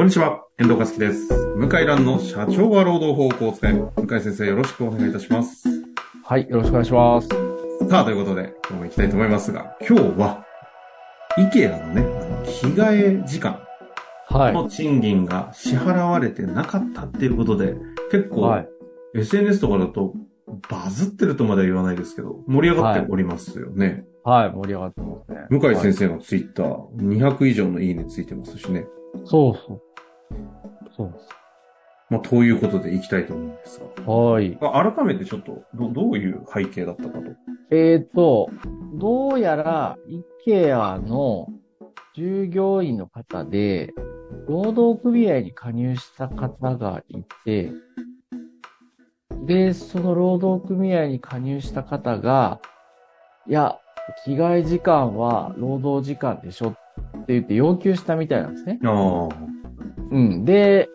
こんにちは、遠藤和樹です。向井蘭の社長は労働法をこう使え。向井先生よろしくお願いいたします。はい、よろしくお願いします。さあ、ということで、今日も行きたいと思いますが、今日は、IKEA のね、あの着替え時間はい。の賃金が支払われてなかったっていうことで、結構、はい。SNS とかだと、バズってるとまでは言わないですけど、盛り上がっておりますよね。はい、盛り上がってますね。向井先生。生のツイッター、200以上のいいねついてますしね。そうそう。そうです。まあ、ということで行きたいと思うんですが。はい。あ改めてちょっとど、どういう背景だったかと。えーと、どうやら、IKEA の従業員の方で、労働組合に加入した方がいて、で、その労働組合に加入した方が、いや、着替え時間は労働時間でしょって言って要求したみたいなんですね。ああ。うん。で、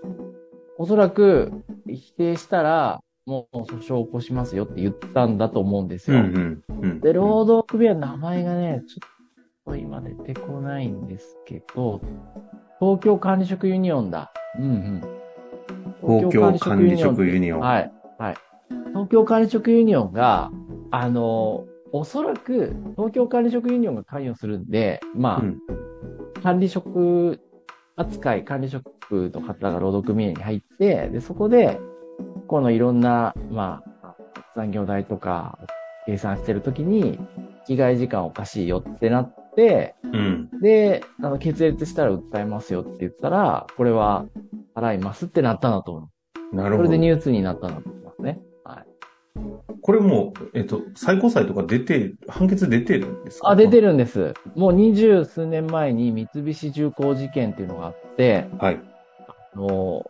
おそらく否定したら、もう訴訟を起こしますよって言ったんだと思うんですよ。うんうん。うん。で、労働組合の名前がね、ちょっと今出てこないんですけど、東京管理職ユニオンだ。うんうん。東京管理職ユニオン。はい。はい。東京管理職ユニオンが、あの、おそらく東京管理職ユニオンが関与するんで、まあ、うん管理職扱い、管理職の方が労働組合に入って、で、そこで、このいろんな、まあ、残業代とか計算してるときに、着替え時間おかしいよってなって、うん。で、あの、決裂したら訴えますよって言ったら、これは払いますってなったんだと思う。なるほど。それでニュースになったんだと思いますね。はい。これもう、えっと、最高裁とか出て、判決出てるんですか？あ、出てる。るんです。もう二十数年前に三菱重工事件っていうのがあって、はい。あの、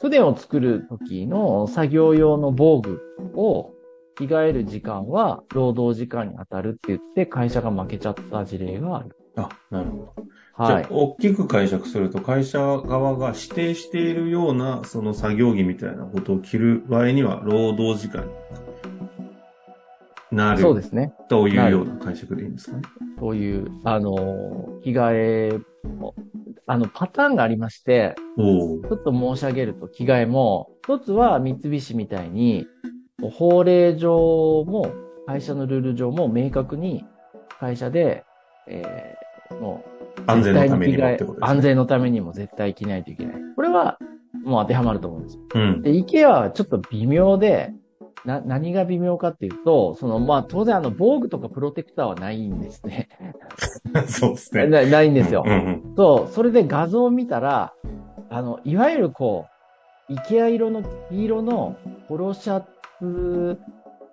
船を作る時の作業用の防具を着替える時間は労働時間に当たるって言って会社が負けちゃった事例がある。あ、なるほど。はいじゃあ、。大きく解釈すると、会社側が指定しているような、その作業着みたいなことを着る場合には、労働時間になる。そうですね。というような解釈でいいんですかね。そういう、あの、着替えも、あの、パターンがありまして、ちょっと申し上げると着替えも、一つは三菱みたいに、法令上も、会社のルール上も明確に、会社で、えー、もう、安全のためにもってことですね。安全のためにも絶対着ないといけない。これは、もう当てはまると思うんですよ。うん。で、IKEA はちょっと微妙で、な、何が微妙かっていうと、その、まあ、当然あの、防具とかプロテクターはないんですね。そうですね。なないんですよ。うんうん。そう、それで画像を見たら、あの、いわゆるこう、イケア色の黄色のポロシャツ、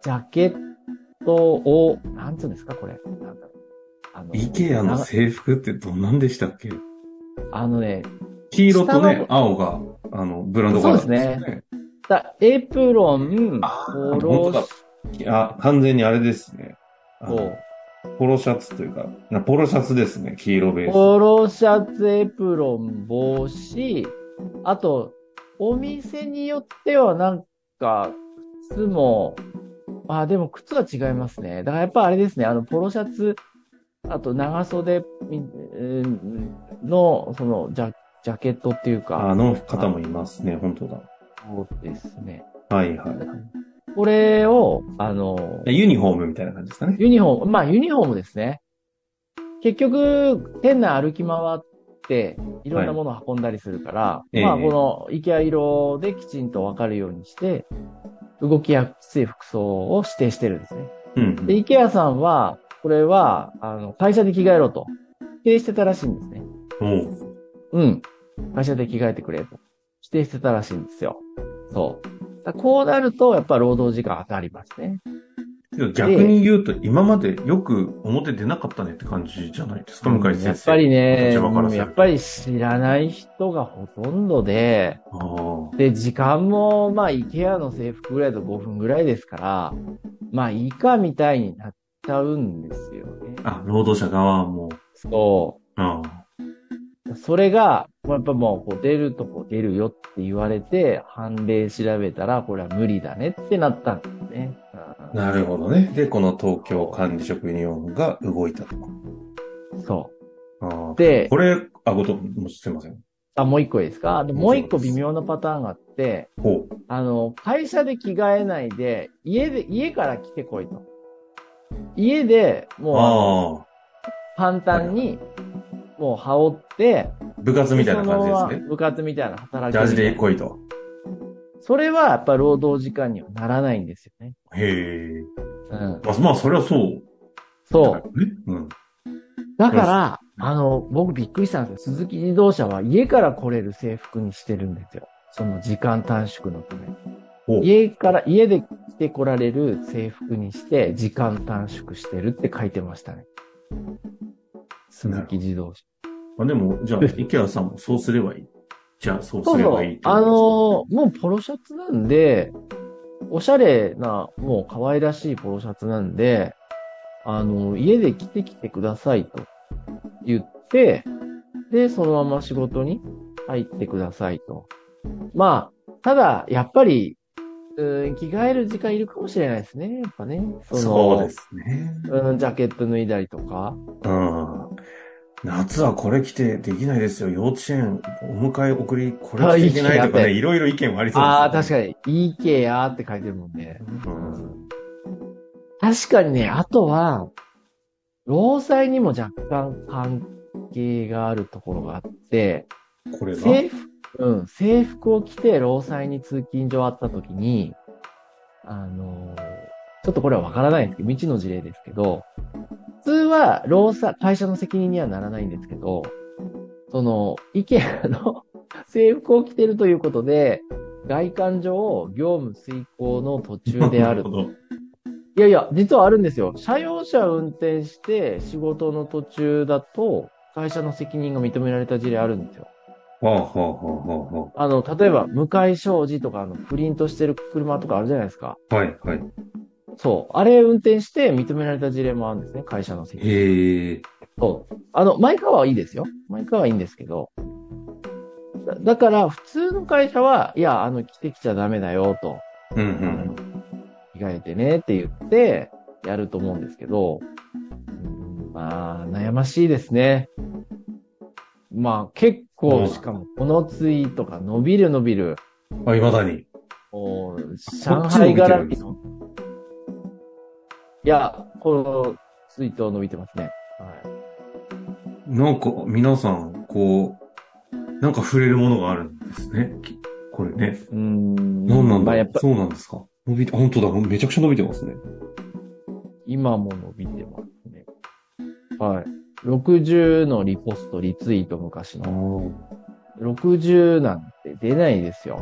ジャケットを、なんつうんですか、これ。あの、イケアの制服ってどんなんでしたっけ？あのね、黄色と下ねの、青が、あの、ブランドカラーそうですね。だエプロン、ポロ本当だあ、完全にあれですね。ポロシャツというか、なポロシャツですね、黄色ベース。ポロシャツ、エプロン、帽子、あと、お店によってはなんか、靴も、あ、でも靴は違いますね。だからやっぱあれですね、あの、ポロシャツ、あと長袖の、その、ジャジャケットっていうか。あの方もいますね、本当だ。そうですね。はいはい。これを、あの、ユニフォームみたいな感じですかね。ユニフォーム、まあユニフォームですね。結局、店内歩き回って、いろんなものを運んだりするから、ええまあこのイケア色できちんとわかるようにして、動きやすい服装を指定してるんですね。うん。で、イケアさんは、これは、あの、会社で着替えろと、指定してたらしいんですね。おううん。会社で着替えてくれと。指定してたらしいんですよ。そう。こうなると、やっぱ労働時間当たりますね。逆に言うと、今までよく表出なかったねって感じじゃないですか、向井先生。やっぱりね、やっぱり知らない人がほとんどで、で、時間も、まあ、イケアの制服ぐらいだと5分ぐらいですから、まあ、いいかみたいになっちゃうんですよね。あ、労働者側も。そあう。それが、やっぱもう、こう出るとこ出るよって言われて、判例調べたら、これは無理だねってなったんですね。うんなるほどね。で、この東京管理職ユニオンが動いたと。そう。でこ、れ、あ、ごと、すいません。あ、もう一個いいですか？もう一個微妙なパターンがあって、ほう。あの、会社で着替えないで、家で、家から来てこいと。家で、もう。簡単に、もう羽織って、部活みたいな感じですね。部活みたいな働きジャージで来いと。それはやっぱ労働時間にはならないんですよね。へえ。うん。まあ、まあ、それはそう。そう。ね。うん。だから、あの、僕びっくりしたんですよ。鈴木自動車は家から来れる制服にしてるんですよ。その時間短縮のため。お家から、家で着て来られる制服にして、時間短縮してるって書いてましたね。鈴木自動車。あでも、じゃあ、池谷さんもそうすればいい。じゃあ、そうすればいいって。あのもうポロシャツなんで、おしゃれな、もう可愛らしいポロシャツなんで、あの、家で着てきてくださいと言って、で、そのまま仕事に入ってくださいと。まあ、ただ、やっぱり、うん、着替える時間いるかもしれないですね。やっぱね。ですかのそうですね。うん、ジャケット脱いだりとか。うん。夏はこれ着てできないですよ。幼稚園、お迎え送り、これあ着ていけないとかね、いろいろ意見はありそうです、ね。ああ、確かに。IKEA って書いてるもんね。うん。確かにね、あとは、労災にも若干関係があるところがあって、これが。制服、うん、制服を着て労災に通勤所あった時に、あのーちょっとこれはわからないんですけど、未知の事例ですけど、普通は労災、会社の責任にはならないんですけど、その、意見の 制服を着てるということで、外観上、業務遂行の途中である なるほど。いやいや、実はあるんですよ。車用車を運転して仕事の途中だと、会社の責任が認められた事例あるんですよ。はあ、の、例えば、向かい障子とか、あの、プリントしてる車とかあるじゃないですか。あ。はい、はい。そう。あれ運転して認められた事例もあるんですね、会社の責任。へえ。そう。あの、マイカーはいいですよ。マイカーはいいんですけど。だだから、普通の会社は、いや、あの、着てきちゃダメだよ、と。うん、うあんの。着替えてねって言って、やると思うんですけど、うんまあ、悩ましいですね。まあ、結構、うんしかも、このツイートが伸びる伸びる、あ、未だに。もう上海絡みの。いや、このツイート伸びてますね。はい。なんか、皆さん、こう、なんか触れるものがあるんですね。きこれね。うーん。何なんだ？まあ、やっぱ、そうなんですか？伸びて、本当だ、めちゃくちゃ伸びてますね。今も伸びてますね。はい。60のリポスト、リツイート昔あの。60なんて出ないですよ。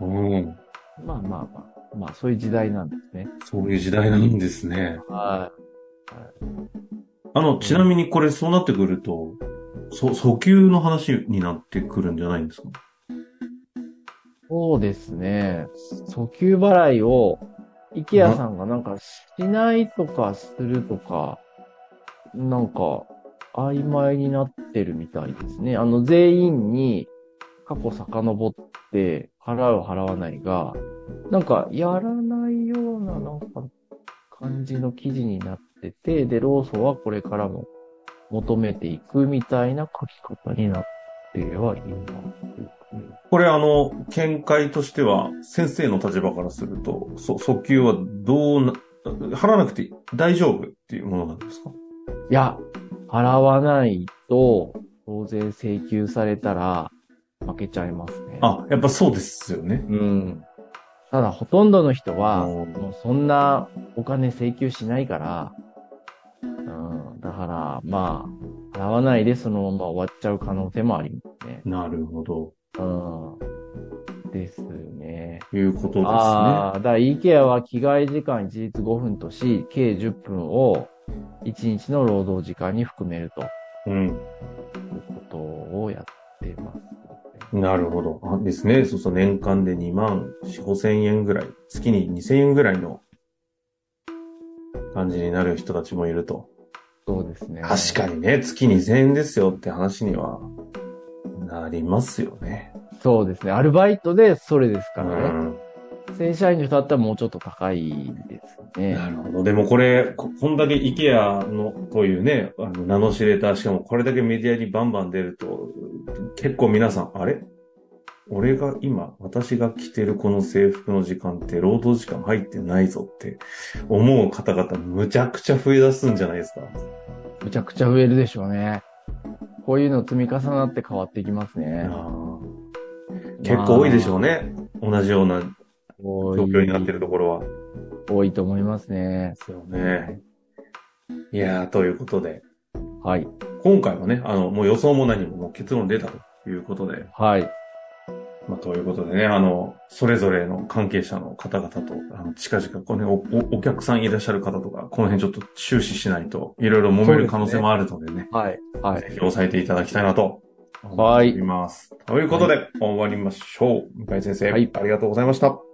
あ。うん。うん、まあまあまあ、まあそういう時代なんですね。そういう時代なんですね。はあの、ちなみにこれそうなってくると、そ、訴求の話になってくるんじゃないんですか？い。そうですね。訴求払いを、イケアさんがなんかしないとかするとか、なんか曖昧になってるみたいですね。あの全員に過去遡って払う払わないが、なんかやらないようななんか感じの記事になってて、で、ローソンはこれからも求めていくみたいな書き方になってはいます。これあの、見解としては、先生の立場からすると、そ、訴求はどうな、払わなくて大丈夫っていうものなんですか？いや、払わないと、当然請求されたら負けちゃいますね。あ、やっぱそうですよね。うん。ただ、ほとんどの人は、うんもうそんなお金請求しないから、うん。だから、まあ、払わないでそのまま終わっちゃう可能性もありますね。なるほど。うん。ですね。いうことですね。ああ、だから IKEA は着替え時間一律5分とし、計10分を1日の労働時間に含めると。うん。いうことをやってます、ね。なるほど。あですね。そうそう、年間で2万4、5千円ぐらい、月に2千円ぐらいの感じになる人たちもいると。そうですね。確かにね、月2千円ですよって話にはなりますよね。そうですね。アルバイトでそれですうからね。ん。正社員の人だったらもうちょっと高いですね。なるほど。でもこれ、ここんだけ IKEA のというね、あの名の知れた、しかもこれだけメディアにバンバン出ると、結構皆さん、あれ？俺が今、私が着てるこの制服の時間って労働時間入ってないぞって思う方々むちゃくちゃ増え出すんじゃないですか。むちゃくちゃ増えるでしょうね。こういうの積み重なって変わっていきますね。結構多いでしょうね。同じような状状況になってるところは。多いと思いますね。ですよね。いやー、ということで、はい。今回はね、あの、もう予想も何ももう結論出たということで、はい。まあ、ということでね、あの、それぞれの関係者の方々と、あの、近々、この辺おおお客さんいらっしゃる方とか、この辺ちょっと注視しないと、いろいろ揉める可能性もあるのでね、はい。はい。ぜひ押さえていただきたいなと、はい思います。ということで、終わりましょう。向井先生、はいありがとうございました。